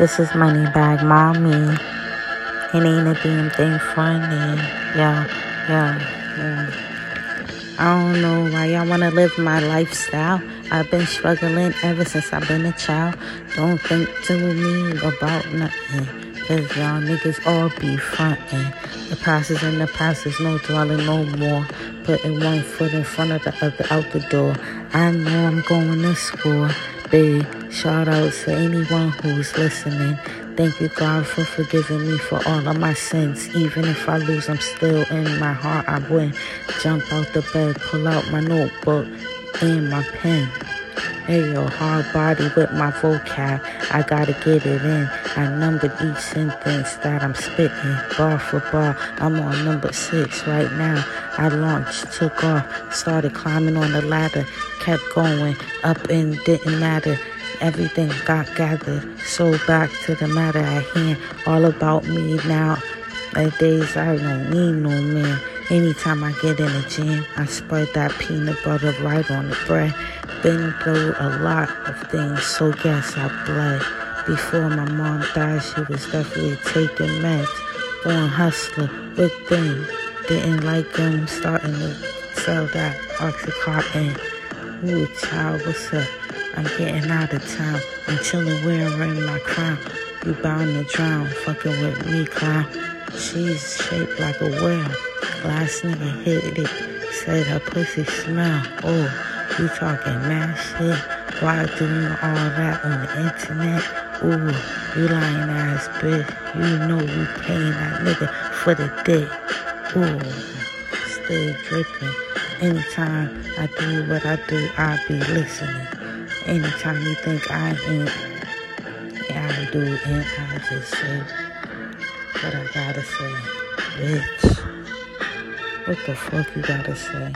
This is Money Bag Mami. It ain't a damn thing funny. Yeah, yeah, yeah. I don't know why y'all wanna live my lifestyle. I've been struggling ever since I've been a child. Don't think to me about nothing. Cause y'all niggas all be frontin'. The past is in the past, there's no dwelling no more. Putting one foot in front of the other out the door. I know I'm going to school. Big shout out to anyone who's listening. Thank you, God, for forgiving me for all of my sins. Even if I lose, I'm still in my heart. I win. Jump out the bed, pull out my notebook and my pen. Hey, yo, hard body with my vocab. I gotta get it in. I numbered each sentence that I'm spitting, bar for bar. I'm on number six right now. I launched, took off, started climbing on the ladder, kept going up and didn't matter. Everything got gathered. So back to the matter at hand. All about me now. The days I don't need no man. Anytime I get in the gym, I spread that peanut butter right on the bread. Been through a lot of things, so guess I bled. Before my mom died, she was definitely taking meds. Born hustler, good thing. Didn't like them starting to sell that Oxycontin. Ooh, child, what's up? I'm getting out of town. I'm chilling wearing my crown. You bound to drown, fucking with me, clown. She's shaped like a whale. Last nigga hit it, said her pussy smell. Oh, you talking mad shit? Why doing all that on the internet? Ooh, you lying ass bitch. You know you paying that nigga for the dick. Ooh, still dripping. Anytime I do what I do, I be listening. Anytime you think I ain't, I do, and I just say what I gotta say. Bitch, what the fuck you gotta say?